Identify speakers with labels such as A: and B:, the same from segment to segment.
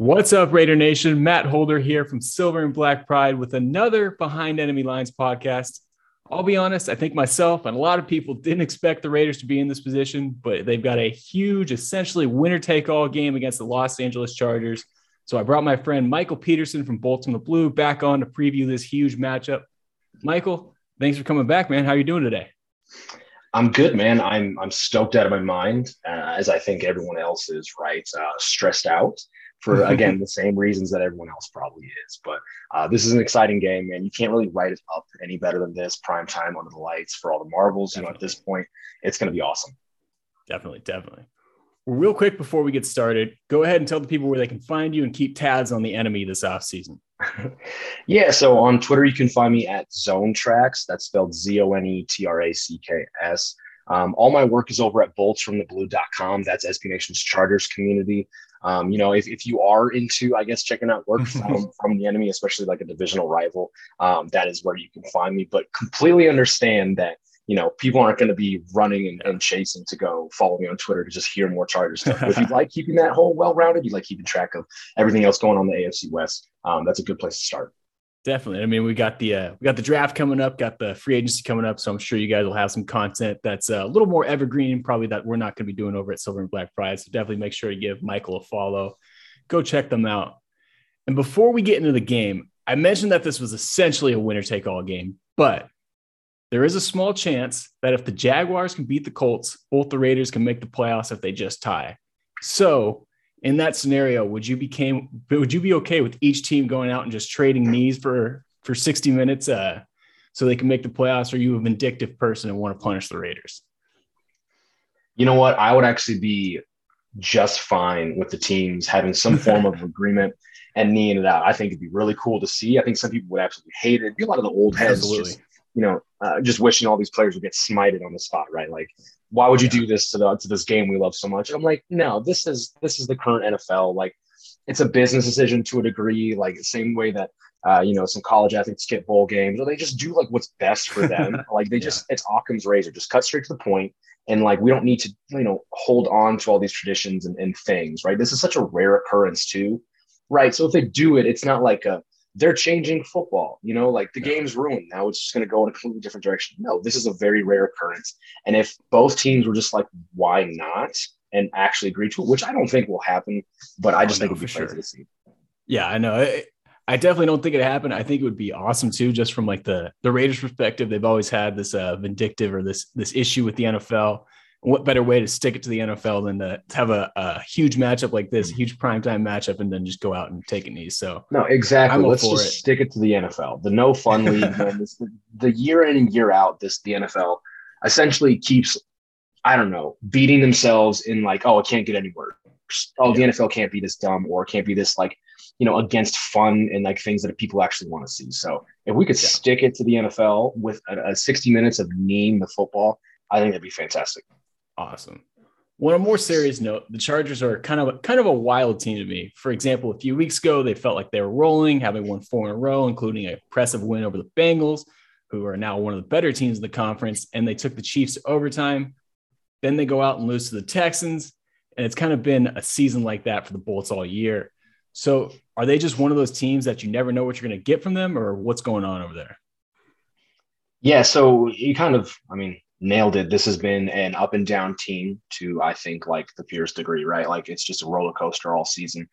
A: What's up, Raider Nation? Matt Holder here from Silver and Black Pride with another Behind Enemy Lines podcast. I'll be honest, I think myself and a lot of people didn't expect the Raiders to be in this position, but they've got a huge, essentially winner take all game against the Los Angeles Chargers. So I brought my friend Michael Peterson from Bolts the Blue back on to preview this huge matchup. Michael, thanks for coming back, man. How are you doing today?
B: I'm good, man. I'm I'm stoked out of my mind, uh, as I think everyone else is. Right, uh, stressed out for again the same reasons that everyone else probably is. But uh, this is an exciting game, man. You can't really write it up any better than this. Prime time under the lights for all the marbles. Definitely. You know, at this point, it's going to be awesome.
A: Definitely, definitely. real quick before we get started, go ahead and tell the people where they can find you and keep tabs on the enemy this off season.
B: yeah, so on Twitter you can find me at Zone Tracks. That's spelled Z O N E T R A C K S. Um, all my work is over at boltsfromtheblue.com. That's SB Nation's Chargers community. Um, you know, if, if you are into, I guess, checking out work from, from the enemy, especially like a divisional rival, um, that is where you can find me. But completely understand that, you know, people aren't going to be running and, and, chasing to go follow me on Twitter to just hear more Chargers stuff. if you like keeping that whole well rounded, you like keeping track of everything else going on the AFC West, um, that's a good place to start.
A: Definitely. I mean, we got the uh, we got the draft coming up, got the free agency coming up, so I'm sure you guys will have some content that's a little more evergreen, probably that we're not going to be doing over at Silver and Black Pride. So definitely make sure you give Michael a follow. Go check them out. And before we get into the game, I mentioned that this was essentially a winner take all game, but there is a small chance that if the Jaguars can beat the Colts, both the Raiders can make the playoffs if they just tie. So in that scenario, would you became would you be okay with each team going out and just trading knees for for 60 minutes uh, so they can make the playoffs? Or are you a vindictive person and want to punish the Raiders?
B: You know what? I would actually be just fine with the teams having some form of agreement and kneeing it out. I think it'd be really cool to see. I think some people would absolutely hate it. It'd be a lot of the old heads Absolutely. just, you know, uh, just wishing all these players would get smited on the spot, right? Like why would you do this to, the, to this game we love so much? And I'm like, no, this is this is the current NFL. Like, it's a business decision to a degree. Like the same way that uh, you know some college athletes skip bowl games, or they just do like what's best for them. like they just yeah. it's Occam's razor, just cut straight to the point. And like we don't need to you know hold on to all these traditions and, and things, right? This is such a rare occurrence too, right? So if they do it, it's not like a they're changing football. You know, like the game's ruined. Now it's just going to go in a completely different direction. No, this is a very rare occurrence. And if both teams were just like, why not? And actually agree to it, which I don't think will happen, but I just oh, think it'd be sure. to see.
A: Yeah, I know. I, I definitely don't think it happened. I think it would be awesome too, just from like the the Raiders' perspective. They've always had this uh, vindictive or this this issue with the NFL what better way to stick it to the NFL than to have a, a huge matchup like this, a huge primetime matchup, and then just go out and take a knee. So
B: no, exactly. Let's just it. stick it to the NFL. The no fun league, man. This, the year in and year out, this the NFL essentially keeps, I don't know, beating themselves in like, oh, it can't get any worse. Oh, the NFL can't be this dumb or can't be this like, you know, against fun and like things that people actually want to see. So if we could yeah. stick it to the NFL with a, a 60 minutes of kneeing the football, I think that'd be fantastic
A: awesome. On a more serious note, the Chargers are kind of a, kind of a wild team to me. For example, a few weeks ago, they felt like they were rolling, having won four in a row, including a impressive win over the Bengals, who are now one of the better teams in the conference. And they took the Chiefs to overtime. Then they go out and lose to the Texans, and it's kind of been a season like that for the Bolts all year. So, are they just one of those teams that you never know what you're going to get from them, or what's going on over there?
B: Yeah, so you kind of, I mean, nailed it. This has been an up and down team to, I think, like the purest degree, right? Like it's just a roller coaster all season.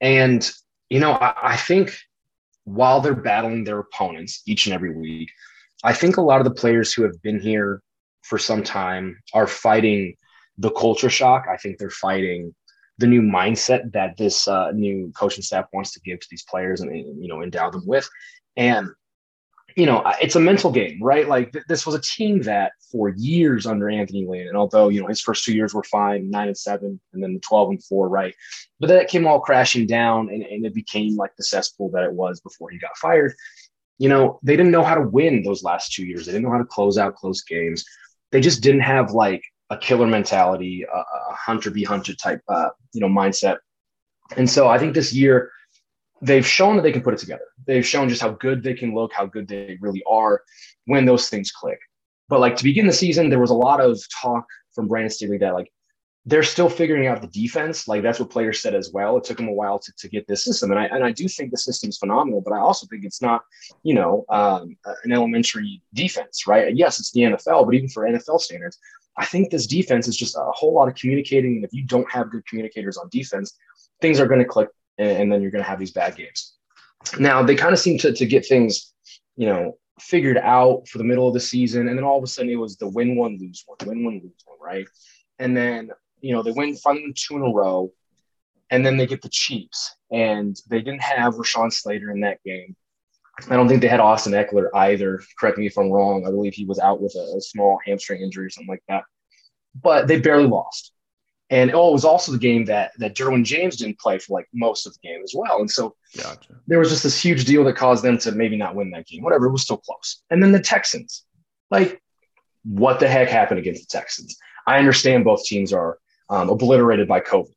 B: And, you know, I, I, think while they're battling their opponents each and every week, I think a lot of the players who have been here for some time are fighting the culture shock. I think they're fighting the new mindset that this uh, new coaching staff wants to give to these players and, you know, endow them with. And you know, it's a mental game, right? Like th- this was a team that for years under Anthony Lynn, and although you know his first two years were fine, nine and seven, and then twelve and four, right? But then it came all crashing down, and, and it became like the cesspool that it was before he got fired. You know, they didn't know how to win those last two years. They didn't know how to close out close games. They just didn't have like a killer mentality, a, a hunter be hunter type, uh, you know, mindset. And so I think this year they've shown that they can put it together. They've shown just how good they can look, how good they really are when those things click. But like to begin the season, there was a lot of talk from Brandon Staley that like they're still figuring out the defense. Like that's what players said as well. It took them a while to, to get this system. And I, and I do think the system is phenomenal, but I also think it's not, you know, um, an elementary defense, right? Yes, it's the NFL, but even for NFL standards, I think this defense is just a whole lot of communicating. And if you don't have good communicators on defense, things are going to click and, and then you're going to have these bad games. Now they kind of seem to, to get things, you know, figured out for the middle of the season. And then all of a sudden it was the win one, lose one, win one, lose one, right? And then, you know, they win finally two in a row. And then they get the Chiefs. And they didn't have Rashawn Slater in that game. I don't think they had Austin Ekeler either. Correct me if I'm wrong. I believe he was out with a, a small hamstring injury or something like that. But they barely lost. And oh, it was also the game that that Derwin James didn't play for like most of the game as well. And so gotcha. there was just this huge deal that caused them to maybe not win that game. Whatever, it was still close. And then the Texans, like, what the heck happened against the Texans? I understand both teams are um, obliterated by COVID,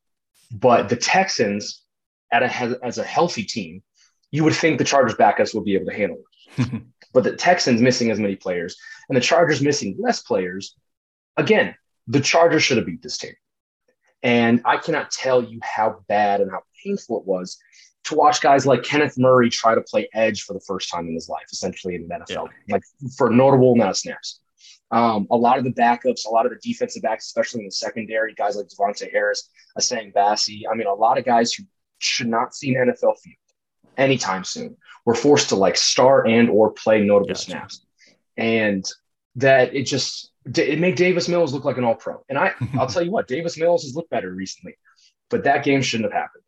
B: but the Texans, at a, as a healthy team, you would think the Chargers backups would be able to handle it. but the Texans missing as many players and the Chargers missing less players, again, the Chargers should have beat this team. And I cannot tell you how bad and how painful it was to watch guys like Kenneth Murray try to play edge for the first time in his life, essentially in the NFL, yeah. like for a notable amount of snaps. Um, a lot of the backups, a lot of the defensive backs, especially in the secondary, guys like Davontae Harris, Essang Bassey. I mean, a lot of guys who should not see an NFL field anytime soon were forced to like start and or play notable gotcha. snaps. And that it just it made Davis Mills look like an all pro. And I, I'll tell you what, Davis Mills has looked better recently, but that game shouldn't have happened.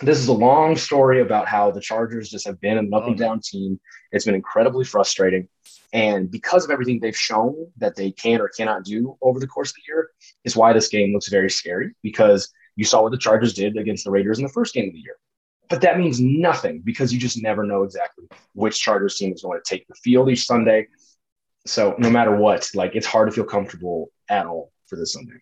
B: This is a long story about how the Chargers just have been an oh, up and oh, down team. It's been incredibly frustrating. And because of everything they've shown that they can or cannot do over the course of the year, is why this game looks very scary because you saw what the Chargers did against the Raiders in the first game of the year. But that means nothing because you just never know exactly which Chargers team is going to take the field each Sunday so no matter what, like it's hard to feel comfortable at all for this Sunday.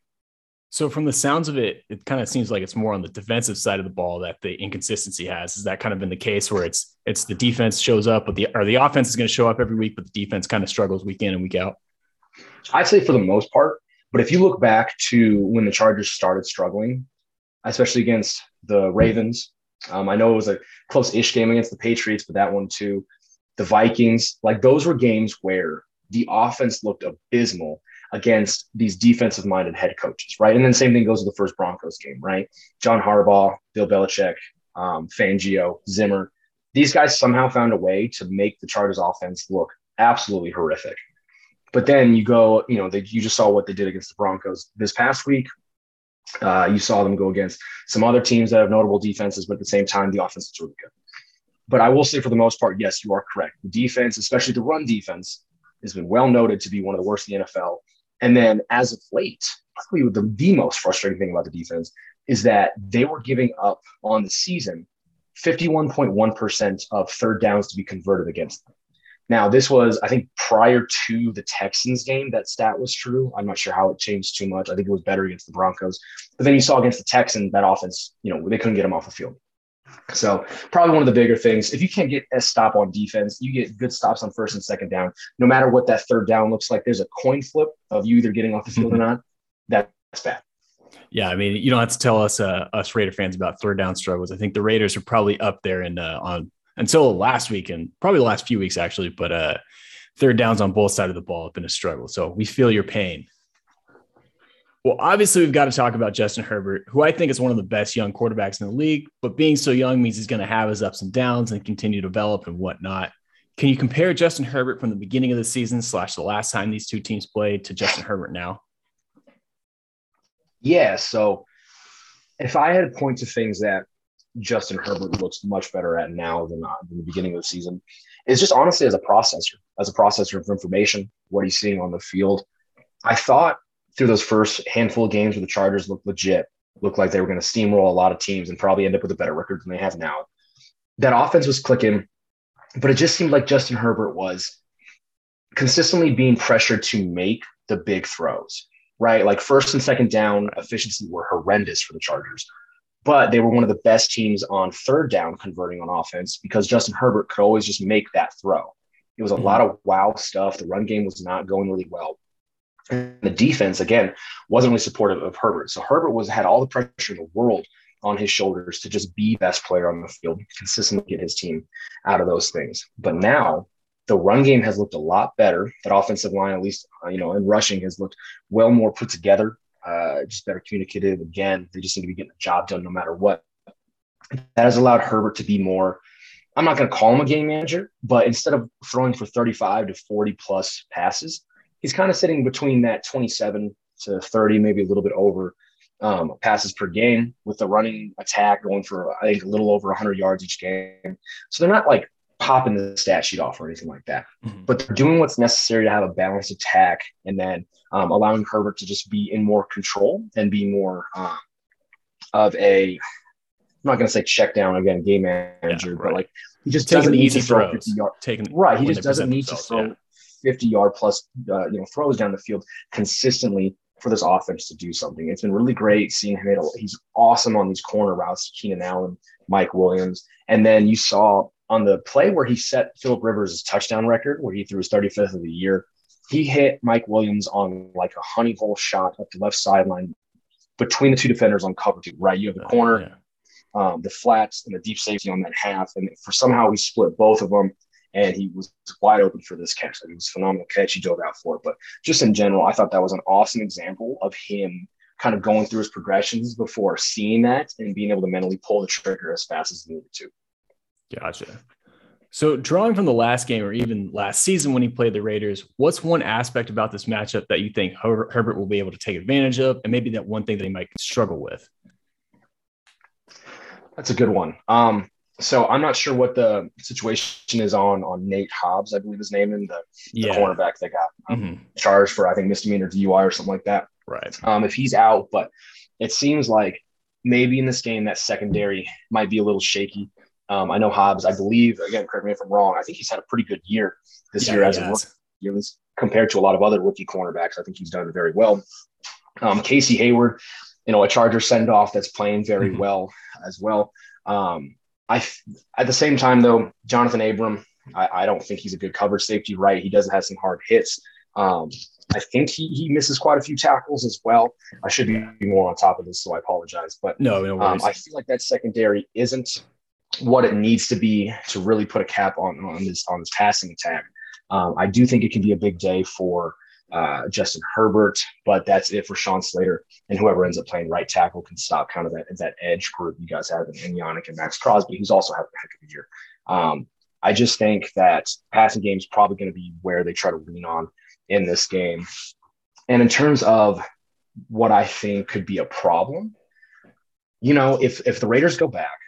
A: So from the sounds of it, it kind of seems like it's more on the defensive side of the ball that the inconsistency has. Is that kind of been the case where it's it's the defense shows up, but the or the offense is going to show up every week, but the defense kind of struggles week in and week out?
B: I'd say for the most part. But if you look back to when the Chargers started struggling, especially against the Ravens, um, I know it was a close-ish game against the Patriots, but that one too. The Vikings, like those were games where the offense looked abysmal against these defensive minded head coaches, right? And then same thing goes with the first Broncos game, right? John Harbaugh, Bill Belichick, um, Fangio, Zimmer. These guys somehow found a way to make the Chargers offense look absolutely horrific. But then you go, you know, they, you just saw what they did against the Broncos this past week. Uh, you saw them go against some other teams that have notable defenses, but at the same time, the offense is really good. But I will say, for the most part, yes, you are correct. The defense, especially the run defense, has been well noted to be one of the worst in the NFL. And then as of late, probably the, the most frustrating thing about the defense is that they were giving up on the season 51.1% of third downs to be converted against them. Now, this was, I think, prior to the Texans game, that stat was true. I'm not sure how it changed too much. I think it was better against the Broncos. But then you saw against the Texans, that offense, you know, they couldn't get them off the field. So probably one of the bigger things. If you can't get a stop on defense, you get good stops on first and second down. No matter what that third down looks like, there's a coin flip of you either getting off the field or not. That's bad.
A: Yeah, I mean, you don't have to tell us uh, us Raider fans about third down struggles. I think the Raiders are probably up there and uh, on until last week and probably the last few weeks actually. But uh, third downs on both sides of the ball have been a struggle. So we feel your pain. Well, obviously, we've got to talk about Justin Herbert, who I think is one of the best young quarterbacks in the league. But being so young means he's going to have his ups and downs and continue to develop and whatnot. Can you compare Justin Herbert from the beginning of the season slash the last time these two teams played to Justin Herbert now?
B: Yeah. So if I had to point to things that Justin Herbert looks much better at now than, uh, than the beginning of the season it's just honestly as a processor, as a processor of information, what he's seeing on the field. I thought through those first handful of games where the Chargers looked legit, looked like they were going to steamroll a lot of teams and probably end up with a better record than they have now. That offense was clicking, but it just seemed like Justin Herbert was consistently being pressured to make the big throws, right? Like first and second down efficiency were horrendous for the Chargers, but they were one of the best teams on third down converting on offense because Justin Herbert could always just make that throw. It was a mm-hmm. lot of wow stuff. The run game was not going really well. And the defense, again, wasn't really supportive of Herbert. So Herbert was had all the pressure in the world on his shoulders to just be best player on the field, consistently get his team out of those things. But now the run game has looked a lot better. That offensive line, at least, uh, you know, in rushing has looked well more put together, uh, just better communicative. Again, they just seem to be getting the job done no matter what. That has allowed Herbert to be more. I'm not going to call him a game manager, but instead of throwing for 35 to 40 plus passes, he's kind of sitting between that 27 to 30, maybe a little bit over um, passes per game with the running attack going for, I think, a little over 100 yards each game. So they're not like popping the stat sheet off or anything like that. Mm-hmm. But they're doing what's necessary to have a balanced attack and then um, allowing Herbert to just be in more control and be more um, of a, I'm not going to say check down again, game manager, yeah, right. but like he just taking doesn't need to throw 50 yards. Taking, right. He just doesn't need to throw yeah. 50 yard plus, uh, you know, throws down the field consistently for this offense to do something. It's been really great seeing him. He's awesome on these corner routes, Keenan Allen, Mike Williams. And then you saw on the play where he set Philip Rivers' touchdown record, where he threw his 35th of the year, he hit Mike Williams on like a honey hole shot up the left sideline between the two defenders on cover two, right? You have the oh, corner, yeah. um, the flats, and the deep safety on that half. And for somehow he split both of them and he was wide open for this catch. Like, it was a phenomenal catch. He dove out for it. But just in general, I thought that was an awesome example of him kind of going through his progressions before seeing that and being able to mentally pull the trigger as fast as he needed to.
A: Gotcha. So, drawing from the last game or even last season when he played the Raiders, what's one aspect about this matchup that you think Her- Herbert will be able to take advantage of, and maybe that one thing that he might struggle with?
B: That's a good one. Um, so I'm not sure what the situation is on on Nate Hobbs, I believe his name, and the, yeah. cornerback that got um, mm-hmm. charged for I think misdemeanor DUI or something like that.
A: Right.
B: Um, if he's out, but it seems like maybe in this game that secondary might be a little shaky. Um, I know Hobbs, I believe, again, correct me if I'm wrong. I think he's had a pretty good year this yeah, year as a rookie, compared to a lot of other rookie cornerbacks. I think he's done very well. Um, Casey Hayward, you know, a Charger send off that's playing very mm-hmm. well as well. Um, I, at the same time, though, Jonathan Abram, I, I, don't think he's a good coverage safety, right? He doesn't have some hard hits. Um, I think he, he misses quite a few tackles as well. I should be more on top of this, so I apologize. But
A: no, no
B: um, I feel like that secondary isn't what it needs to be to really put a cap on, on this on this passing attack. Um, I do think it can be a big day for uh, Justin Herbert, but that's it for Sean Slater and whoever ends up playing right tackle can stop kind of that, that edge group you guys have in, Yannick and Maxx Crosby, who's also having a heck of a year. Um, I just think that passing game is probably going to be where they try to lean on in this game. And in terms of what I think could be a problem, you know, if if the Raiders go back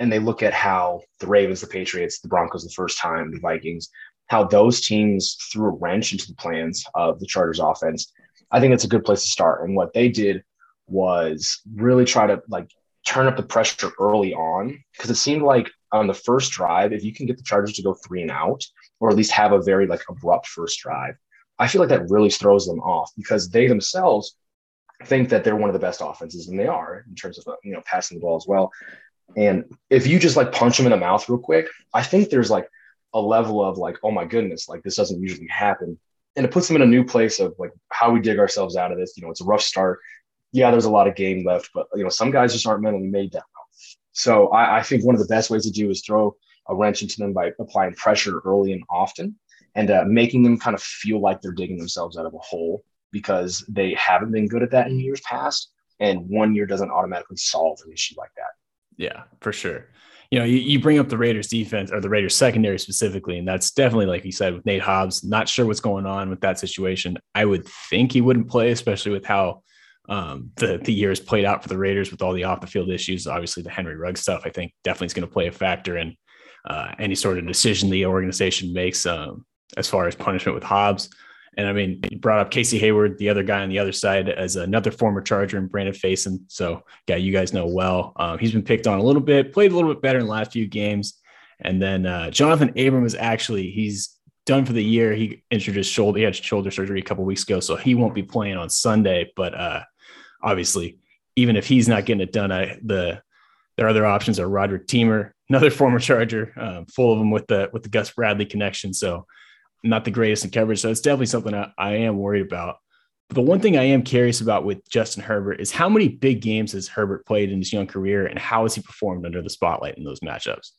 B: and they look at how the Ravens, the Patriots, the Broncos the first time, the Vikings, how those teams threw a wrench into the plans of the Chargers offense, I think it's a good place to start. And what they did was really try to like turn up the pressure early on because it seemed like on the first drive, if you can get the Chargers to go three and out, or at least have a very like abrupt first drive, I feel like that really throws them off because they themselves think that they're one of the best offenses, and they are in terms of uh, you know passing the ball as well. And if you just like punch them in the mouth real quick, I think there's like a level of like, oh my goodness, like this doesn't usually happen. And it puts them in a new place of like how we dig ourselves out of this. You know, it's a rough start. Yeah, there's a lot of game left, but you know, some guys just aren't mentally made that well. So I, I think one of the best ways to do is throw a wrench into them by applying pressure early and often and uh, making them kind of feel like they're digging themselves out of a hole because they haven't been good at that in years past. And one year doesn't automatically solve an issue like that.
A: Yeah, for sure. You know, you, you bring up the Raiders defense or the Raiders secondary specifically, and that's definitely like you said with Nate Hobbs. Not sure what's going on with that situation. I would think he wouldn't play, especially with how um, the the years played out for the Raiders with all the off the field issues. Obviously, the Henry Ruggs stuff I think definitely is going to play a factor in uh, any sort of decision the organization makes um, as far as punishment with Hobbs. And I mean, you brought up Casey Hayward, the other guy on the other side, as another former Charger and Brandon Facyson. So, yeah, you guys know well. Um, he's been picked on a little bit, played a little bit better in the last few games. And then uh, Jonathan Abram is actually he's done for the year. He injured his shoulder. He had shoulder surgery a couple weeks ago, so he won't be playing on Sunday. But uh, obviously, even if he's not getting it done, I, the their other options are Roderick Teamer, another former Charger, um, full of them with the with the Gus Bradley connection. So not the greatest in coverage. So it's definitely something I, I am worried about. But the one thing I am curious about with Justin Herbert is how many big games has Herbert played in his young career, and how has he performed under the spotlight in those matchups?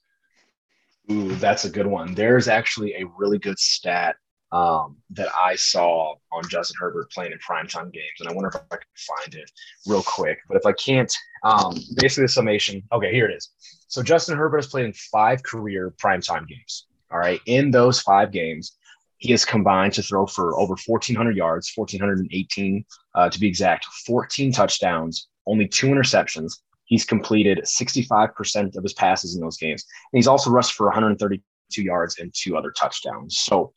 B: Ooh, that's a good one. There's actually a really good stat um, that I saw on Justin Herbert playing in primetime games. And I wonder if I can find it real quick. But if I can't, um, basically the summation. Okay, here it is. So Justin Herbert has played in five career primetime games. All right. In those five games, he has combined to throw for over 1,400 yards, 1,418 uh, to be exact, 14 touchdowns, only two interceptions. He's completed 65% of his passes in those games. And he's also rushed for 132 yards and two other touchdowns. So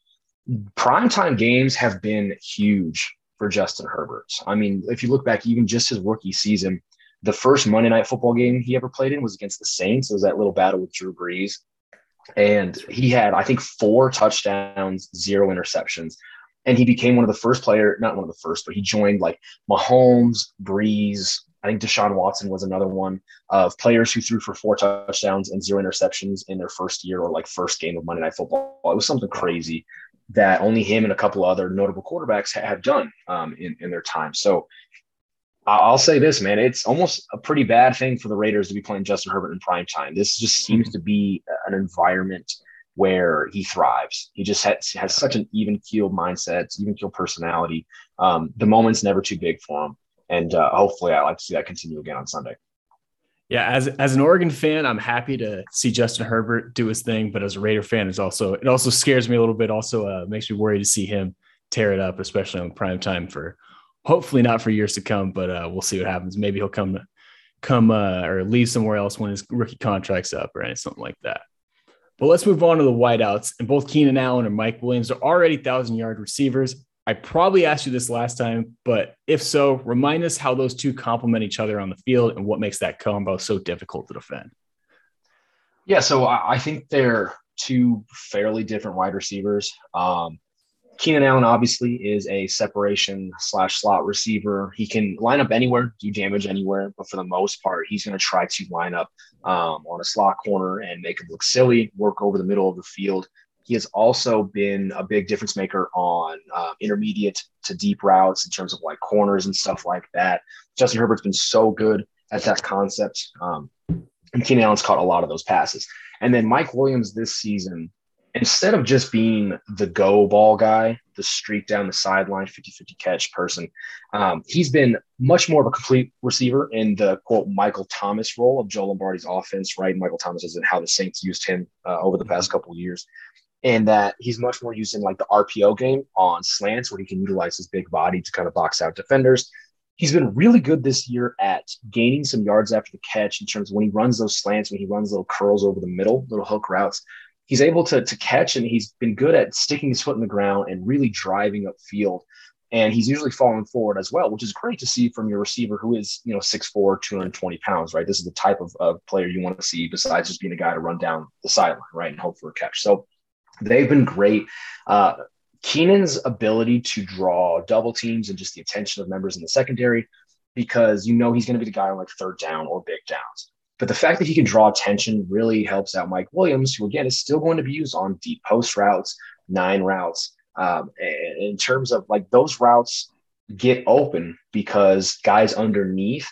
B: primetime games have been huge for Justin Herbert. I mean, if you look back, even just his rookie season, the first Monday night football game he ever played in was against the Saints. It was that little battle with Drew Brees. And he had, I think, four touchdowns, zero interceptions. And he became one of the first player, not one of the first, but he joined like Mahomes, Brees. I think Deshaun Watson was another one of players who threw for four touchdowns and zero interceptions in their first year or like first game of Monday Night Football. It was something crazy that only him and a couple other notable quarterbacks have done um, in, in their time. So I'll say this, man, it's almost a pretty bad thing for the Raiders to be playing Justin Herbert in prime time. This just seems to be an environment where he thrives. He just has, has such an even keeled mindset, even keeled personality. Um, the moment's never too big for him. And uh, hopefully, I like to see that continue again on Sunday.
A: Yeah, as as an Oregon fan, I'm happy to see Justin Herbert do his thing, but as a Raider fan, it's also it also scares me a little bit. Also, uh, makes me worried to see him tear it up, especially on prime time for hopefully not for years to come, but uh, we'll see what happens. Maybe he'll come come uh, or leave somewhere else when his rookie contract's up or something like that. But let's move on to the wideouts. And both Keenan Allen and Mike Williams are already thousand yard receivers. I probably asked you this last time, but if so, remind us how those two complement each other on the field and what makes that combo so difficult to defend.
B: Yeah, so I think they're two fairly different wide receivers. Um, Keenan Allen obviously is a separation slash slot receiver. He can line up anywhere, do damage anywhere, but for the most part, he's going to try to line up um, on a slot corner and make him look silly, work over the middle of the field. He has also been a big difference maker on uh, intermediate to deep routes in terms of like corners and stuff like that. Justin Herbert's been so good at that concept. Um, and Keenan Allen's caught a lot of those passes. And then Mike Williams this season, instead of just being the go ball guy, the streak down the sideline, 50 50 catch person, um, he's been much more of a complete receiver in the quote Michael Thomas role of Joe Lombardi's offense, right? Michael Thomas is in how the Saints used him uh, over the past couple of years and that he's much more used in like the RPO game on slants where he can utilize his big body to kind of box out defenders. He's been really good this year at gaining some yards after the catch in terms of when he runs those slants, when he runs little curls over the middle, little hook routes. He's able to, to catch and he's been good at sticking his foot in the ground and really driving up field. And he's usually falling forward as well, which is great to see from your receiver who is, you know, 6'4, 220 pounds, right? This is the type of, of player you want to see besides just being a guy to run down the sideline, right? And hope for a catch. So They've been great. Uh, Keenan's ability to draw double teams and just the attention of members in the secondary, because you know he's going to be the guy on like third down or big downs. But the fact that he can draw attention really helps out Mike Williams, who again is still going to be used on deep post routes, nine routes. Um, in terms of like those routes get open because guys underneath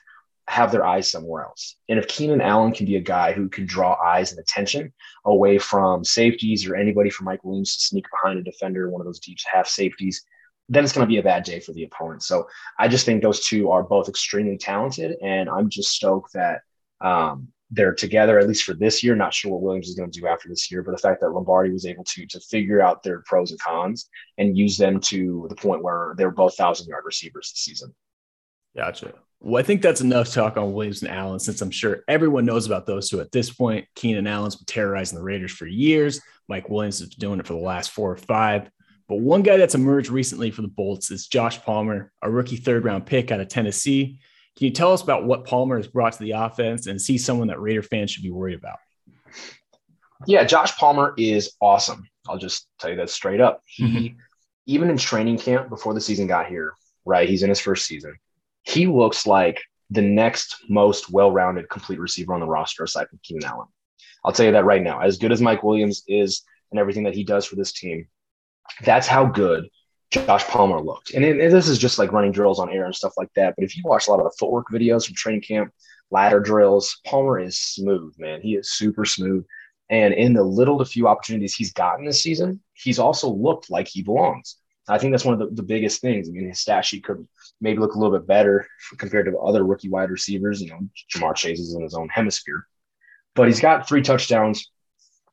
B: have their eyes somewhere else. And if Keenan Allen can be a guy who can draw eyes and attention away from safeties or anybody from Mike Williams to sneak behind a defender, one of those deep half safeties, then it's going to be a bad day for the opponent. So I just think those two are both extremely talented, and I'm just stoked that um, they're together at least for this year. Not sure what Williams is going to do after this year, but the fact that Lombardi was able to to figure out their pros and cons and use them to the point where they're both thousand yard receivers this season.
A: Gotcha. Well, I think that's enough talk on Williams and Allen, since I'm sure everyone knows about those two at this point. Keenan Allen's been terrorizing the Raiders for years. Mike Williams has been doing it for the last four or five. But one guy that's emerged recently for the Bolts is Josh Palmer, a rookie third round pick out of Tennessee. Can you tell us about what Palmer has brought to the offense and see someone that Raider fans should be worried about?
B: Yeah, Josh Palmer is awesome. I'll just tell you that straight up. He, mm-hmm. even in training camp before the season got here, right? He's in his first season he looks like the next most well-rounded complete receiver on the roster aside from Keenan Allen. I'll tell you that right now. As good as Mike Williams is and everything that he does for this team, that's how good Josh Palmer looked. And, and this is just like running drills on air and stuff like that. But if you watch a lot of the footwork videos from training camp, ladder drills, Palmer is smooth, man. He is super smooth. And in the little to few opportunities he's gotten this season, he's also looked like he belongs. I think that's one of the, the biggest things. I mean, his stat sheet could maybe look a little bit better compared to other rookie wide receivers. You know, Ja'Marr Chase is in his own hemisphere, but he's got three touchdowns.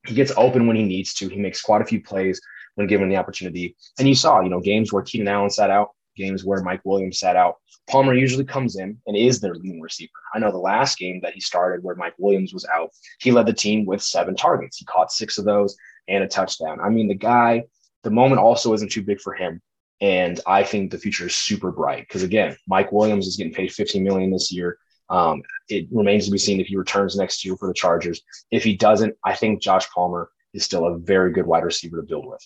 B: He gets open when he needs to. He makes quite a few plays when given the opportunity. And you saw, you know, games where Keenan Allen sat out, games where Mike Williams sat out. Palmer usually comes in and is their leading receiver. I know the last game that he started where Mike Williams was out, he led the team with seven targets. He caught six of those and a touchdown. I mean, the guy the moment also isn't too big for him. And I think the future is super bright because again, Mike Williams is getting paid 15 million this year. Um, it remains to be seen if he returns next year for the Chargers. If he doesn't, I think Josh Palmer is still a very good wide receiver to build with.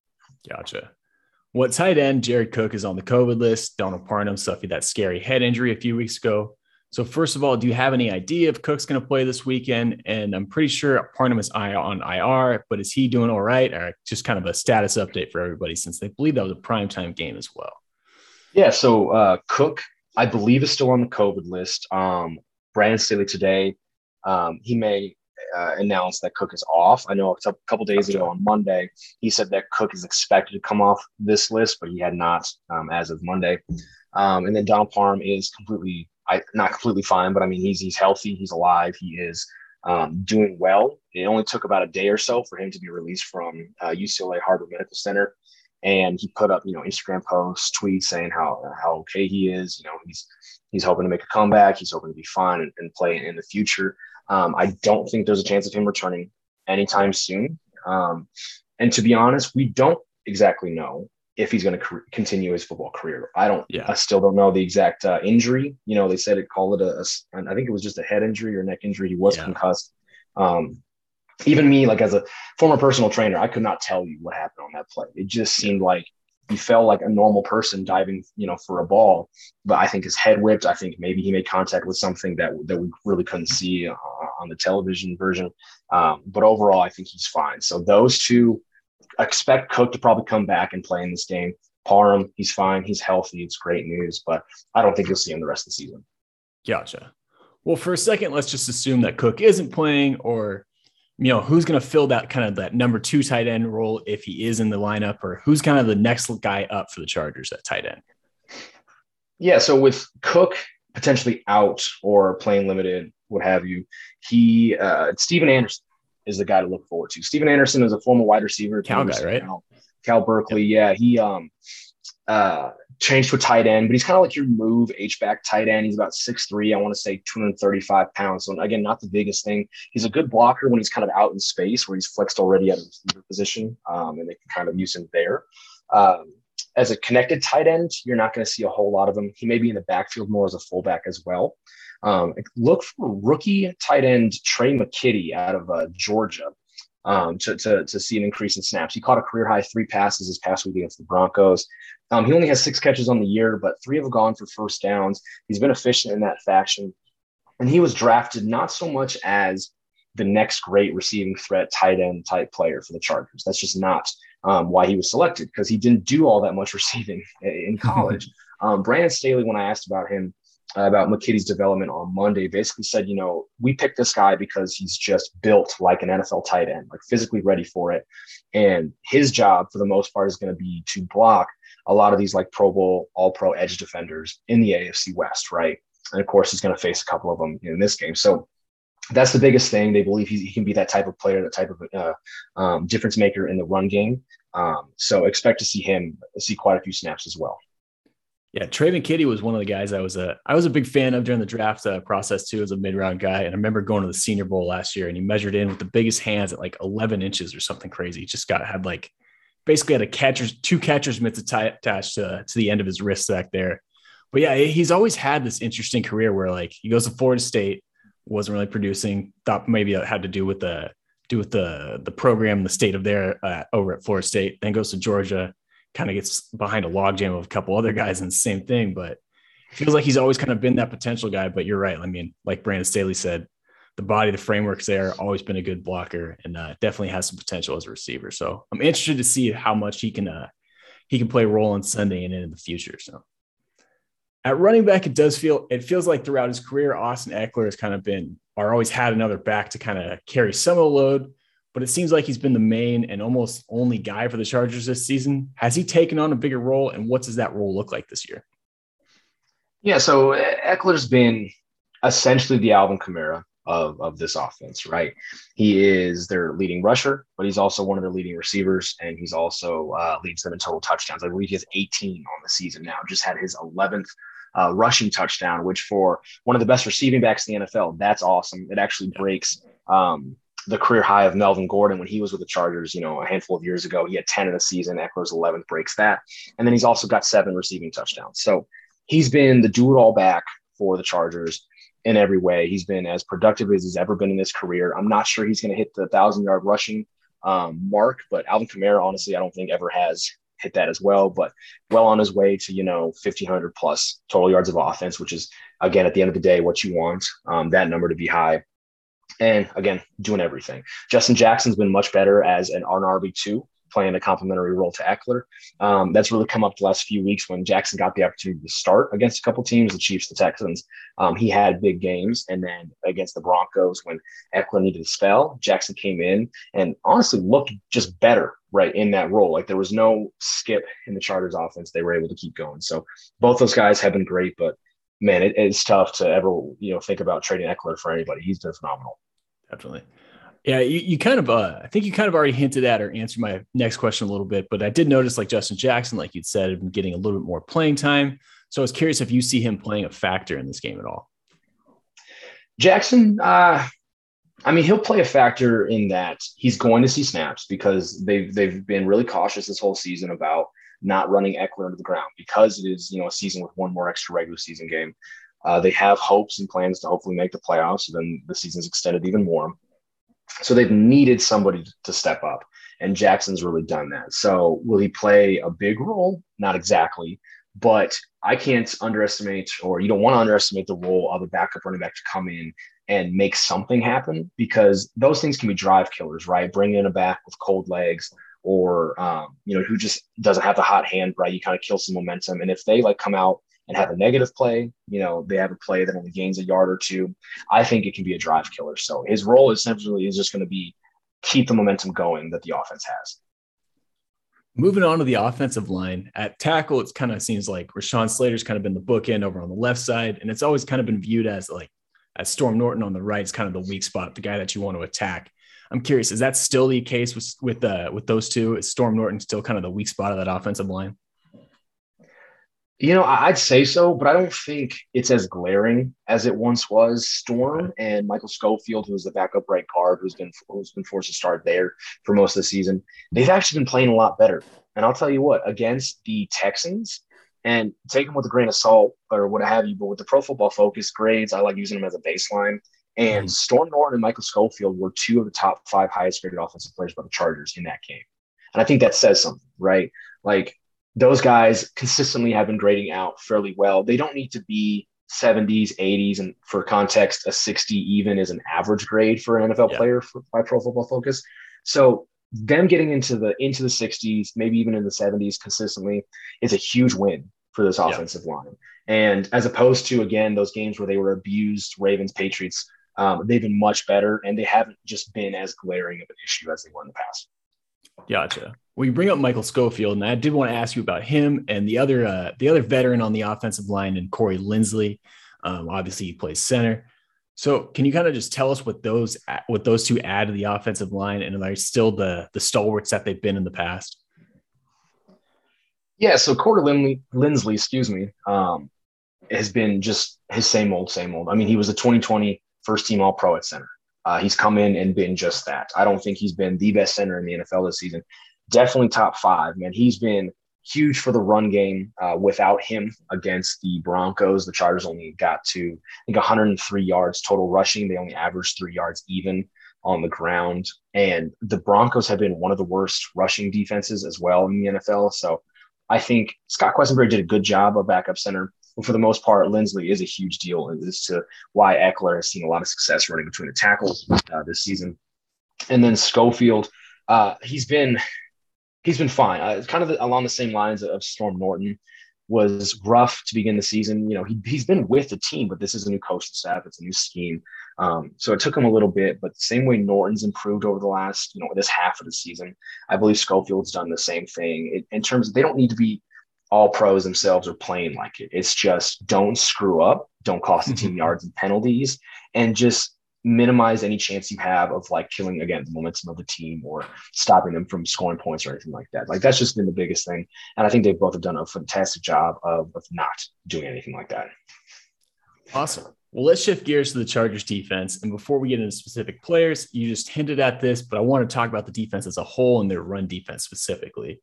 A: Gotcha. What tight end Jared Cook is on the COVID list. Donald Parham suffered that scary head injury a few weeks ago. So first of all, do you have any idea if Cook's going to play this weekend? And I'm pretty sure Parham is on IR, but is he doing all right? Or just kind of a status update for everybody since they believe that was a primetime game as well.
B: Yeah. So uh, Cook, I believe, is still on the COVID list. Um, Brandon Staley today, um, he may uh, announce that Cook is off. I know a couple days ago on Monday, he said that Cook is expected to come off this list, but he had not um, as of Monday. Um, and then Donald Parham is completely I not completely fine, but I mean he's he's healthy, he's alive, he is um, doing well. It only took about a day or so for him to be released from uh, UCLA Harbor Medical Center, and he put up you know Instagram posts, tweets saying how how okay he is. You know he's he's hoping to make a comeback. He's hoping to be fine and, and play in the future. Um, I don't think there's a chance of him returning anytime soon. Um, and to be honest, we don't exactly know if he's going to continue his football career. I don't. Yeah. I still don't know the exact uh, injury. You know, they said it called it a, a. I think it was just a head injury or neck injury. He was yeah. concussed. Um, even me, like as a former personal trainer, I could not tell you what happened on that play. It just seemed like he fell like a normal person diving, you know, for a ball. But I think his head whipped. I think maybe he made contact with something that that we really couldn't see uh, on the television version. Um, but overall, I think he's fine. So those two expect Cook to probably come back and play in this game. Parham, he's fine. He's healthy. It's great news, but I don't think you'll see him the rest of the season.
A: Gotcha. Well, for a second, let's just assume that Cook isn't playing, or you know, who's going to fill that kind of that number two tight end role if he is in the lineup, or who's kind of the next guy up for the Chargers at tight end?
B: Yeah. So with Cook potentially out or playing limited, what have you, he uh, Stephen Anderson is the guy to look forward to. Stephen Anderson is a former wide receiver.
A: Cal guy, right? Cal,
B: Cal Berkeley. Yep. Yeah. He um uh changed to a tight end, but he's kind of like your move H back tight end. He's about 6'3, I want to say 235 pounds. So again, not the biggest thing. He's a good blocker when he's kind of out in space where he's flexed already at a receiver position. Um, and they can kind of use him there. Um, as a connected tight end, you're not going to see a whole lot of him. He may be in the backfield more as a fullback as well. Um, look for rookie tight end Tre' McKitty out of uh, Georgia um, to, to, to see an increase in snaps. He caught a career high three passes this past week against the Broncos. Um, he only has six catches on the year, but three have gone for first downs. He's been efficient in that fashion. And he was drafted not so much as the next great receiving threat tight end type player for the Chargers. That's just not um, why he was selected because he didn't do all that much receiving in college. Um, Brandon Staley, when I asked about him, about McKitty's development on Monday, basically said, you know, we picked this guy because he's just built like an NFL tight end, like physically ready for it. And his job, for the most part, is going to be to block a lot of these like Pro Bowl, All Pro edge defenders in the AFC West, right? And of course, he's going to face a couple of them in this game. So that's the biggest thing. They believe he, he can be that type of player, that type of uh, um, difference maker in the run game. Um, so expect to see him see quite a few snaps as well.
A: Yeah, Tre' McKitty was one of the guys I was a I was a big fan of during the draft uh, process too as a mid round guy. And I remember going to the Senior Bowl last year, and he measured in with the biggest hands at like 11 inches or something crazy. He just got had like basically had a catcher's two catcher's mitts attached to to the end of his wrist back there. But yeah, he's always had this interesting career where like he goes to Florida State, wasn't really producing. Thought maybe it had to do with the do with the the program, the state of there uh, over at Florida State. Then goes to Georgia kind of gets behind a logjam of a couple other guys and the same thing. But feels like he's always kind of been that potential guy. But you're right. I mean, like Brandon Staley said, the body, the framework's there, always been a good blocker and uh, definitely has some potential as a receiver. So I'm interested to see how much he can uh, he can play a role on Sunday and in the future. So at running back, it does feel it feels like throughout his career, Austin Ekeler has kind of been or always had another back to kind of carry some of the load but it seems like he's been the main and almost only guy for the Chargers this season. Has he taken on a bigger role, and what does that role look like this year?
B: Yeah, so Ekeler's been essentially the Alvin Kamara of, of this offense, right? He is their leading rusher, but he's also one of their leading receivers, and he's also uh, leads them in total touchdowns. I believe he has 18 on the season now. Just had his 11th uh, rushing touchdown, which for one of the best receiving backs in the NFL, that's awesome. It actually breaks um, the career high of Melvin Gordon when he was with the Chargers, you know, a handful of years ago. He had 10 in a season. Ekeler's 11th breaks that. And then he's also got seven receiving touchdowns. So he's been the do it all back for the Chargers in every way. He's been as productive as he's ever been in his career. I'm not sure he's going to hit the thousand yard rushing um, mark, but Alvin Kamara, honestly, I don't think ever has hit that as well, but well on his way to, you know, 1500 plus total yards of offense, which is again, at the end of the day, what you want um, that number to be high and again, doing everything. Justin Jackson's been much better as an, an RB2, playing a complementary role to Ekeler. Um, that's really come up the last few weeks when Jackson got the opportunity to start against a couple teams, the Chiefs, the Texans. Um, he had big games. And then against the Broncos, when Ekeler needed a spell, Jackson came in and honestly looked just better right in that role. Like there was no skip in the Chargers offense. They were able to keep going. So both those guys have been great, but man, it, it's tough to ever, you know, think about trading Ekeler for anybody. He's been phenomenal
A: definitely. Yeah, you, you kind of, uh, I think you kind of already hinted at or answered my next question a little bit, but I did notice like Justin Jackson, like you'd said, been getting a little bit more playing time. So I was curious if you see him playing a factor in this game at all.
B: Jackson, uh, I mean, he'll play a factor in that he's going to see snaps because they've they've been really cautious this whole season about not running Ekeler into the ground because it is you know a season with one more extra regular season game. Uh, they have hopes and plans to hopefully make the playoffs. So then the season's extended even more. So they've needed somebody to step up, and Jackson's really done that. So will he play a big role? Not exactly, but I can't underestimate, or you don't want to underestimate the role of a backup running back to come in and make something happen because those things can be drive killers, right? Bring in a back with cold legs or um, you know who just doesn't have the hot hand, right? You kind of kill some momentum, and if they like come out and have a negative play, you know, they have a play that only gains a yard or two. I think it can be a drive killer. So his role essentially is just going to be keep the momentum going that the offense has.
A: Moving on to the offensive line at tackle, it kind of seems like Rashawn Slater's kind of been the bookend over on the left side, and it's always kind of been viewed as like as Storm Norton on the right is kind of the weak spot, the guy that you want to attack. I'm curious, is that still the case with with uh, with those two? Is Storm Norton still kind of the weak spot of that offensive line?
B: You know, I'd say so, but I don't think it's as glaring as it once was. Storm and Michael Schofield, who's the backup right guard, who's been who's been forced to start there for most of the season, they've actually been playing a lot better. And I'll tell you what, against the Texans, and take them with a grain of salt or what have you, but with the Pro Football Focus grades, I like using them as a baseline. And mm-hmm. Storm Norton and Michael Schofield were two of the top five highest graded offensive players by the Chargers in that game. And I think that says something, right? Like those guys consistently have been grading out fairly well. They don't need to be 70s, 80s, and for context, a 60 even is an average grade for an NFL yeah. player for, by Pro Football Focus. So them getting into the into the 60s, maybe even in the 70s consistently is a huge win. for this offensive yeah. line. And as opposed to again those games where they were abused, Ravens, Patriots, um, they've been much better, and they haven't just been as glaring of an issue as they were in the past.
A: Gotcha. Well, you bring up Michael Schofield, and I did want to ask you about him and the other uh, the other veteran on the offensive line, and Corey Linsley. Um, obviously, he plays center. So, can you kind of just tell us what those what those two add to the offensive line, and are they still the the stalwarts that they've been in the past?
B: Yeah. So Corey Lindley, Linsley, excuse me, um, has been just his same old, same old. I mean, he was a 2020 first team All Pro at center. Uh, he's come in and been just that. I don't think he's been the best center in the NFL this season. Definitely top five, man. He's been huge for the run game. Uh, without him against the Broncos, the Chargers only got to I think 103 yards total rushing. They only averaged three yards even on the ground, and the Broncos have been one of the worst rushing defenses as well in the NFL. So I think Scott Quessenberry did a good job of backup center. But for the most part, Linsley is a huge deal as to why Ekeler has seen a lot of success running between the tackles uh, this season. And then Schofield, uh, he's been he's been fine. Uh, kind of along the same lines of Storm Norton was rough to begin the season. You know, he, he's been with the team, but this is a new coaching staff. It's a new scheme. Um, so it took him a little bit, but the same way Norton's improved over the last, you know, this half of the season, I believe Schofield's done the same thing it, in terms of they don't need to be all pros themselves are playing like it. It's just don't screw up, don't cost the team mm-hmm. yards and penalties, and just minimize any chance you have of like killing again the momentum of the team or stopping them from scoring points or anything like that. Like that's just been the biggest thing. And I think they both have done a fantastic job of, of not doing anything like that.
A: Awesome. Well, let's shift gears to the Chargers defense. And before we get into specific players, you just hinted at this, but I want to talk about the defense as a whole and their run defense specifically.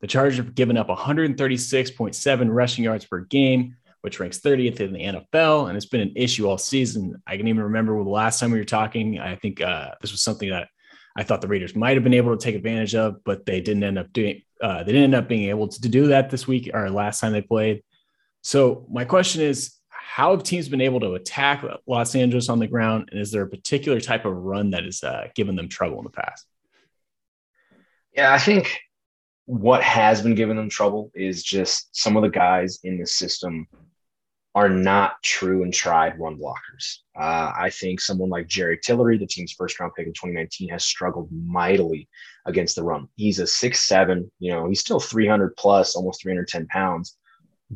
A: The Chargers have given up 136.7 rushing yards per game, which ranks 30th in the NFL, and it's been an issue all season. I can even remember the last time we were talking. I think uh, this was something that I thought the Raiders might have been able to take advantage of, but they didn't end up doing. Uh, they didn't end up being able to do that this week or last time they played. So my question is, how have teams been able to attack Los Angeles on the ground, and is there a particular type of run that has uh, given them trouble in the past?
B: Yeah, I think what has been giving them trouble is just some of the guys in the system are not true and tried run blockers. Uh, I think someone like Jerry Tillery, the team's first round pick in 2019, has struggled mightily against the run. He's a six seven, you know, he's still 300 plus, almost 310 pounds,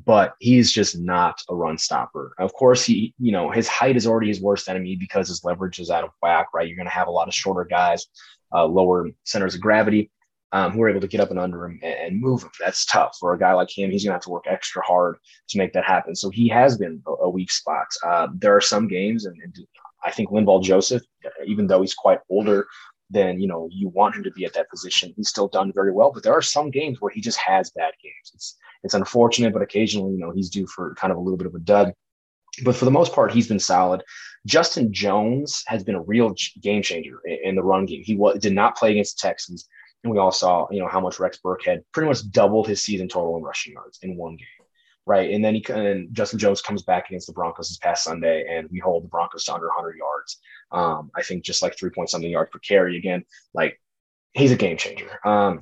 B: but he's just not a run stopper. Of course, he, you know, his height is already his worst enemy because his leverage is out of whack, right? You're going to have a lot of shorter guys, uh, lower centers of gravity um, who are able to get up and under him and, move him. That's tough for a guy like him. He's going to have to work extra hard to make that happen. So he has been a, weak spot. Uh, there are some games, and, and I think Linval Joseph, even though he's quite older than you know you want him to be at that position, he's still done very well. But there are some games where he just has bad games. It's it's unfortunate, but occasionally you know he's due for kind of a little bit of a dud. But for the most part, he's been solid. Justin Jones has been a real game changer in the run game. He did not play against the Texans. And we all saw, you know, how much Rex Burkhead pretty much doubled his season total in rushing yards in one game. Right. And then he and Justin Jones comes back against the Broncos this past Sunday, and we hold the Broncos to under 100 yards. Um, I think just like three point something yards per carry again. Like he's a game changer. Um,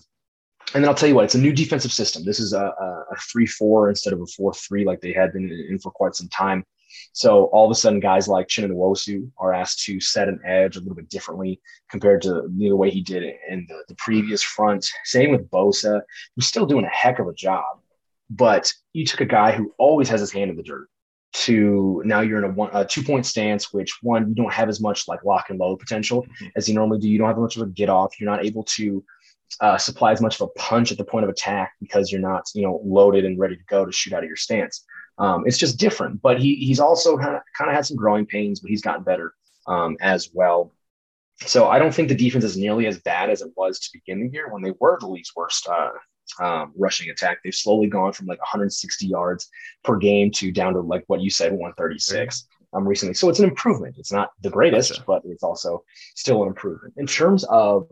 B: and then I'll tell you what, it's a new defensive system. This is a, a, 3 4 instead of a 4 3 like they had been in for quite some time. So all of a sudden, guys like Uchenna Nwosu are asked to set an edge a little bit differently compared to the way he did it in the, the previous front. Same with Bosa, who's still doing a heck of a job. But you took a guy who always has his hand in the dirt to now you're in a one a two point stance, which one you don't have as much like lock and load potential mm-hmm. as you normally do. You don't have as much of a get off. You're not able to uh, supply as much of a punch at the point of attack because you're not you know loaded and ready to go to shoot out of your stance. Um, it's just different. But he he's also kind of kind of had some growing pains, but he's gotten better um, as well. So I don't think the defense is nearly as bad as it was to begin the year when they were the league's worst uh, um, rushing attack. They've slowly gone from like 160 yards per game to down to like what you said, 136 um, recently. So it's an improvement. It's not the greatest, gotcha. but it's also still an improvement. In terms of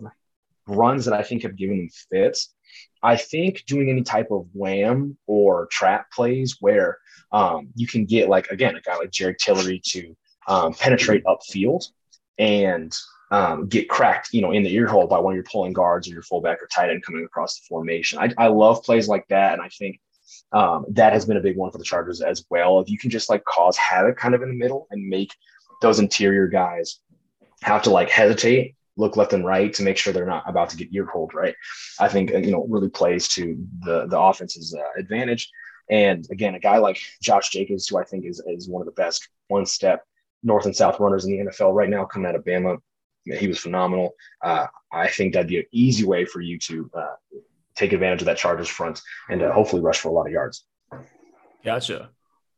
B: runs that I think have given them fits, I think doing any type of wham or trap plays where um, you can get like again a guy like Jared Tillery to um, penetrate upfield and um, get cracked, you know, in the ear hole by one of your pulling guards or your fullback or tight end coming across the formation. I, I love plays like that, and I think Um, that has been a big one for the Chargers as well. If you can just like cause havoc kind of in the middle and make those interior guys have to like hesitate, look left and right to make sure they're not about to get ear cold, right? I think you know really plays to the the offense's uh, advantage. And again, a guy like Josh Jacobs, who I think is is one of the best one step north and south runners in the NFL right now, coming out of Bama, he was phenomenal. Uh, I think that'd be an easy way for you to uh, take advantage of that Chargers front and uh, hopefully rush for a lot of yards.
A: Gotcha.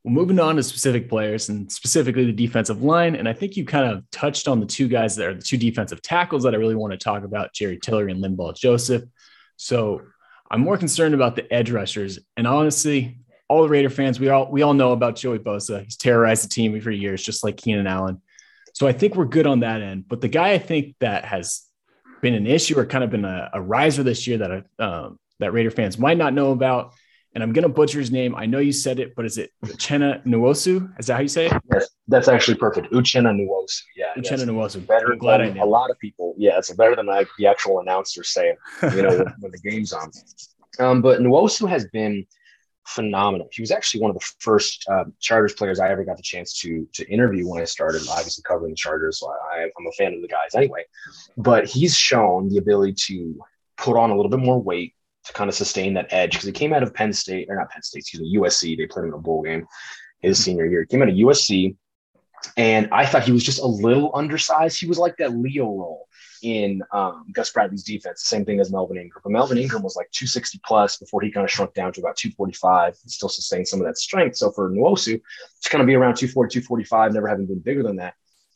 A: Well, moving on to specific players and specifically the defensive line. And I think you kind of touched on the two guys that are the two defensive tackles that I really want to talk about Jerry Tillery and Linval Joseph. So I'm more concerned about the edge rushers. And honestly, all the Raider fans, we all we all know about Joey Bosa. He's terrorized the team for years, just like Keenan Allen. So I think we're good on that end. But the guy I think that has been an issue or kind of been a, a riser this year that um, that Raider fans might not know about and I'm going to butcher his name. I know you said it, but is it Uchenna Nwosu? Is that how you say it?
B: Yes, that's actually perfect. Uchenna Nwosu. Yeah.
A: Uchenna Nwosu.
B: Better I'm glad I knew. A lot of people. Yeah, it's better than like the actual announcer saying, you know, when, when, the game's on. Um, but Nwosu has been phenomenal. He was actually one of the first uh, Chargers players I ever got the chance to to interview when I started, obviously covering the Chargers. So I, I'm a fan of the guys anyway. But he's shown the ability to put on a little bit more weight to kind of sustain that edge because he came out of Penn State or not Penn State, excuse me, USC. They played him in a bowl game his senior year. He came out of USC, and I thought he was just a little undersized. He was like that Leo role in um, Gus Bradley's defense, the same thing as Melvin Ingram. But Melvin Ingram was like 260 plus before he kind of shrunk down to about 245. He still sustained some of that strength. So for Nwosu, to kind of be around 240, 245, never having been bigger than that.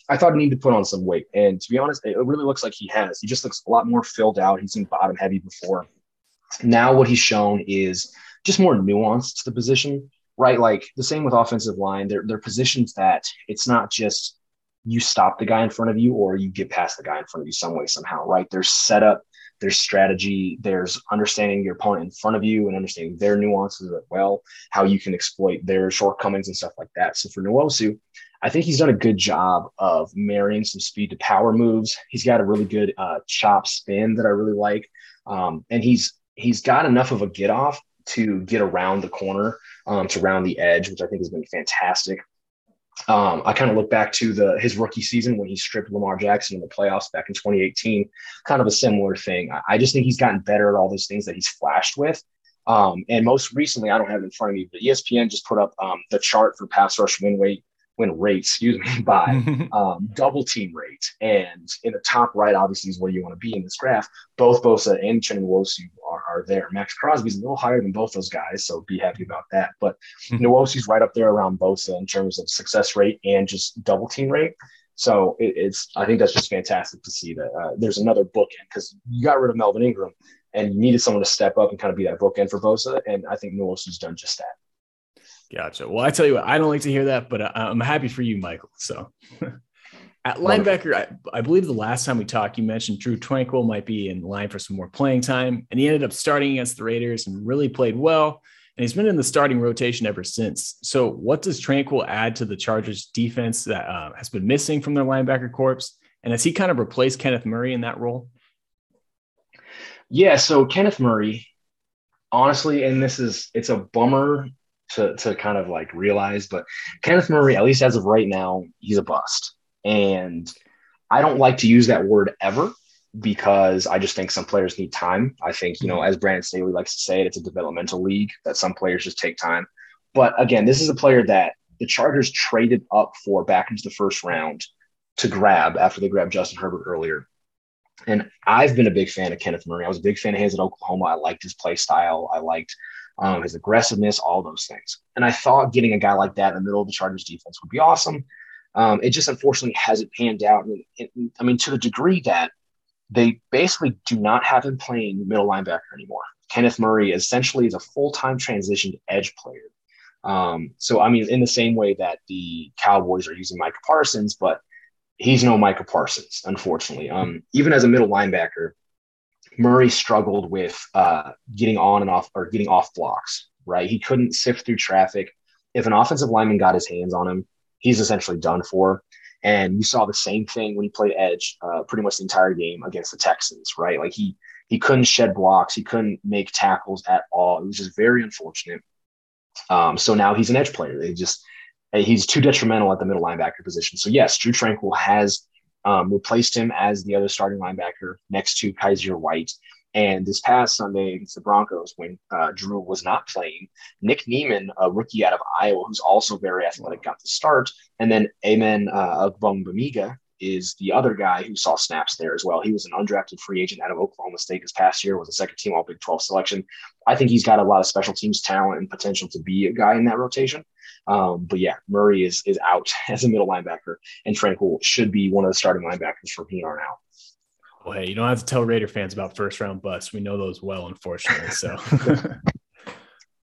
B: I thought he needed to put on some weight. And to be honest, it really looks like he has. He just looks a lot more filled out. He's been bottom heavy before. Now, what he's shown is just more nuance to the position, right? Like the same with offensive line. They're, they're positions that it's not just you stop the guy in front of you or you get past the guy in front of you some way, somehow, right? There's setup, there's strategy, there's understanding your opponent in front of you and understanding their nuances as well, how you can exploit their shortcomings and stuff like that. So for Nwosu, I think he's done a good job of marrying some speed to power moves. He's got a really good uh, chop spin that I really like. Um, and he's he's got enough of a get off to get around the corner, um, to round the edge, which I think has been fantastic. Um, I kind of look back to the his rookie season when he stripped Lamar Jackson in the playoffs back in 2018. Kind of a similar thing. I, I just think he's gotten better at all those things that he's flashed with. Um, and most recently, I don't have it in front of me, but ESPN just put up um, the chart for pass rush win rate win rate, excuse me, by um, double team rate. And in the top right, obviously, is where you want to be in this graph. Both Bosa and Uchenna Nwosu are, are there. Maxx Crosby's a little higher than both those guys, so be happy about that. But. Nwosu's right up there around Bosa in terms of success rate and just double team rate. So it, it's, I think that's just fantastic to see that uh, there's another bookend because you got rid of Melvin Ingram and you needed someone to step up and kind of be that bookend for Bosa. And I think Nwosu's done just that.
A: Gotcha. Well, I tell you what, I don't like to hear that, but I'm happy for you, Michael. So at linebacker, I, I, believe the last time we talked, you mentioned Drue Tranquill might be in line for some more playing time, and he ended up starting against the Raiders and really played well. And he's been in the starting rotation ever since. So, what does Tranquill add to the Chargers defense that uh, has been missing from their linebacker corps? And has he kind of replaced Kenneth Murray in that role?
B: Yeah. So Kenneth Murray, honestly, and this is it's a bummer to to kind of like realize. But Kenneth Murray, at least as of right now, he's a bust. And I don't like to use that word ever because I just think some players need time. I think, you know, mm-hmm. as Brandon Staley likes to say it, it's a developmental league that some players just take time. But again, this is a player that the Chargers traded up for back into the first round to grab after they grabbed Justin Herbert earlier. And I've been a big fan of Kenneth Murray. I was a big fan of his at Oklahoma. I liked his play style. I liked um, his aggressiveness, all those things. And I thought getting a guy like that in the middle of the Chargers defense would be awesome. Um, it just unfortunately hasn't panned out. I mean, it, I mean, to the degree that they basically do not have him playing middle linebacker anymore. Kenneth Murray essentially is a full time transitioned edge player. Um, so, I mean, in the same way that the Cowboys are using Micah Parsons, but he's no Micah Parsons, unfortunately. Um, even as a middle linebacker, Murray struggled with uh, getting on and off or getting off blocks, right? He couldn't sift through traffic. If an offensive lineman got his hands on him, he's essentially done for. And you saw the same thing when he played edge uh, pretty much the entire game against the Texans, right? Like he he couldn't shed blocks, he couldn't make tackles at all. It was just very unfortunate. Um, so now he's an edge player. They just he's too detrimental at the middle linebacker position. So yes, Drue Tranquill has um, replaced him as the other starting linebacker next to Kyzir White. And this past Sunday against the Broncos, when uh, Drue was not playing, Nick Niemann, a rookie out of Iowa, who's also very athletic, got the start. And then Amen uh, Bamiga is the other guy who saw snaps there as well. He was an undrafted free agent out of Oklahoma State this past year, was a second team All Big 12 selection. I think he's got a lot of special teams talent and potential to be a guy in that rotation. Um, but yeah, Murray is is out as a middle linebacker, and Tranquill should be one of the starting linebackers from here on out.
A: Well, hey, you don't have to tell Raider fans about first round busts. We know those well, unfortunately. So,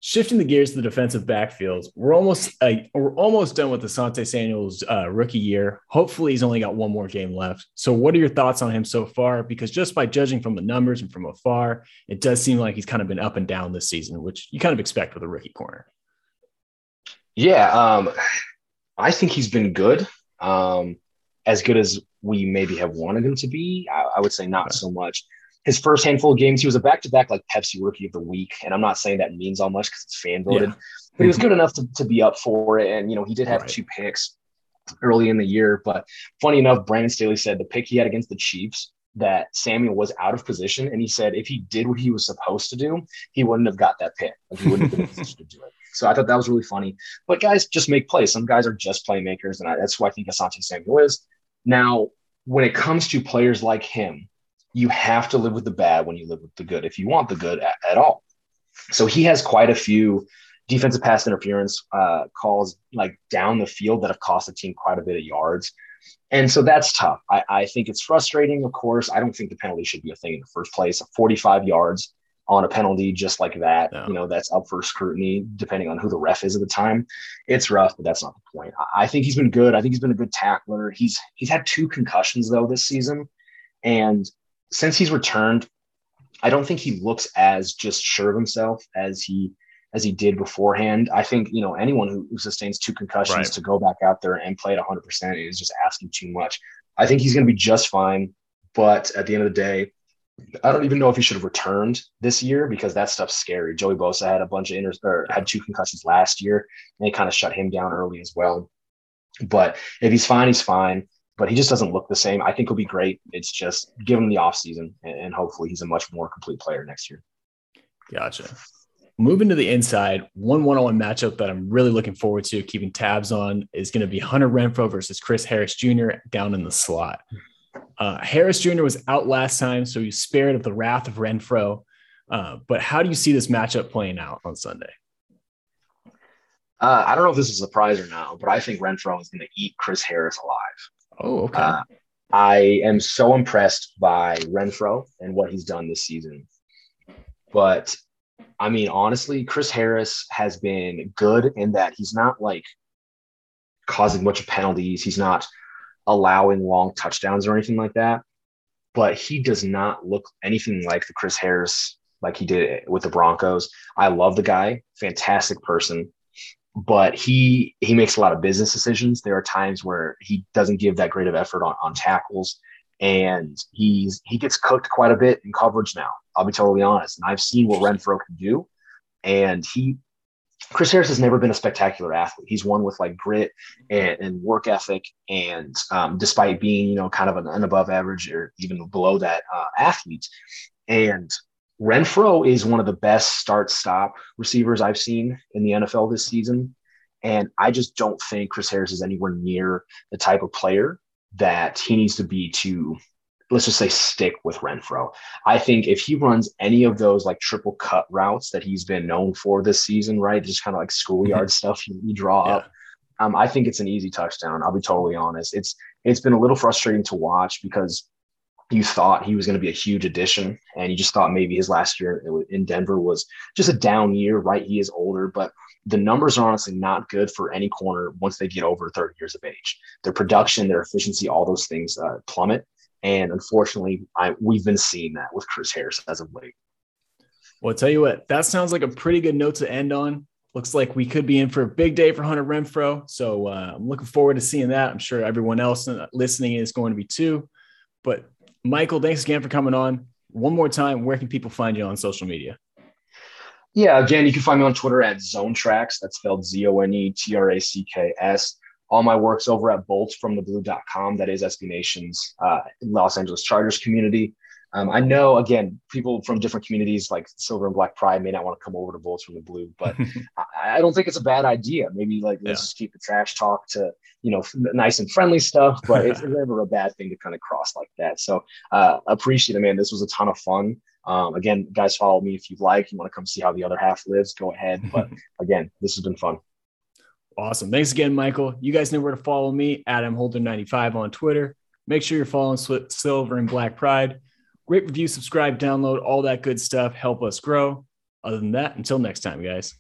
A: shifting the gears to the defensive backfields, we're almost uh, we're almost done with Asante Samuel's uh, rookie year. Hopefully, he's only got one more game left. So, what are your thoughts on him so far? Because just by judging from the numbers and from afar, it does seem like he's kind of been up and down this season, which you kind of expect with a rookie corner.
B: Yeah, um, I think he's been good. Um, as good as we maybe have wanted him to be. I, I would say not so much. His first handful of games, he was a back to back like Pepsi Rookie of the Week, and I'm not saying that means all much because it's fan voted, yeah. but he was mm-hmm. good enough to, to be up for it. And you know, he did have right. two picks early in the year, but funny enough, Brandon Staley said the pick he had against the Chiefs that Samuel was out of position, and he said if he did what he was supposed to do, he wouldn't have got that pick. Like he wouldn't have been in position to do it. So I thought that was really funny. But guys just make plays. Some guys are just playmakers, and I, that's who I think Asante Samuel is. Now, when it comes to players like him, you have to live with the bad when you live with the good if you want the good at, at all. So he has quite a few defensive pass interference uh, calls like down the field that have cost the team quite a bit of yards. And so that's tough. I, I, think it's frustrating, of course. I don't think the penalty should be a thing in the first place. 45 yards on a penalty just like that, no. you know, that's up for scrutiny depending on who the ref is at the time. It's rough, but that's not the point. I think he's been good. I think he's been a good tackler. He's he's had two concussions though this season, and since he's returned, I don't think he looks as just sure of himself as he as he did beforehand. I think you know anyone who, who sustains two concussions right. to go back out there and play at 100 percent is just asking too much. I think he's going to be just fine, but at the end of the day, I don't even know if he should have returned this year because that stuff's scary. Joey Bosa had a bunch of inter- or had two concussions last year, and it kind of shut him down early as well. But if he's fine, he's fine. But he just doesn't look the same. I think he'll be great. It's just give him the offseason, and, and hopefully he's a much more complete player next year.
A: Gotcha. Moving to the inside, one one-on-one matchup that I'm really looking forward to keeping tabs on is going to be Hunter Renfrow versus Chris Harris Jr. down in the slot. Uh, Harris Jr. was out last time, so he's spared of the wrath of Renfrow. Uh, but how do you see this matchup playing out on Sunday?
B: Uh, I don't know if this is a surprise or not, but I think Renfrow is going to eat Chris Harris alive.
A: Oh, okay. Uh,
B: I am so impressed by Renfrow and what he's done this season. But I mean, honestly, Chris Harris has been good in that he's not like causing much of penalties. He's not allowing long touchdowns or anything like that. But he does not look anything like the Chris Harris like he did with the Broncos. I love the guy, fantastic person, but he he makes a lot of business decisions. There are times where he doesn't give that great of effort on, on tackles, and he's he gets cooked quite a bit in coverage now. I'll be totally honest, and I've seen what Renfrow can do, and he Chris Harris has never been a spectacular athlete. He's one with like grit and, and work ethic, and um, despite being you know kind of an, an above average or even below that uh, athlete, and Renfrow is one of the best start stop receivers I've seen in the NFL this season, and I just don't think Chris Harris is anywhere near the type of player that he needs to be to let's just say stick with Renfrow. I think if he runs any of those like triple cut routes that he's been known for this season, right? Just kind of like schoolyard mm-hmm. stuff you, you draw yeah. up. Um, I think it's an easy touchdown. I'll be totally honest. It's it's been a little frustrating to watch because you thought he was going to be a huge addition, and you just thought maybe his last year in Denver was just a down year, right? He is older, but the numbers are honestly not good for any corner once they get over 30 years of age. Their production, their efficiency, all those things uh, plummet. And unfortunately, I, we've been seeing that with Chris Harris as of late.
A: Well, I'll tell you what, that sounds like a pretty good note to end on. Looks like we could be in for a big day for Hunter Renfrow. So uh, I'm looking forward to seeing that. I'm sure everyone else listening is going to be too. But Michael, thanks again for coming on. One more time, where can people find you on social media?
B: Yeah, again, you can find me on Twitter at Zone Tracks. That's spelled Z O N E T R A C K S. All my work's over at boltsfromtheblue.com. That is SB Nation's uh, Los Angeles Chargers community. Um, I know, again, people from different communities like Silver and Black Pride may not want to come over to Bolts from the Blue, but I, I, don't think it's a bad idea. Maybe like let's yeah. just keep the trash talk to you know nice and friendly stuff, but it's never a bad thing to kind of cross like that. So uh, appreciate it, man. This was a ton of fun. Um, again, guys, follow me if you like. You want to come see how the other half lives, go ahead. But again, this has been fun.
A: Awesome. Thanks again, Michael. You guys know where to follow me, Adam Holder95 on Twitter. Make sure you're following Silver and Black Pride. Great review, subscribe, download, all that good stuff. Help us grow. Other than that, until next time, guys.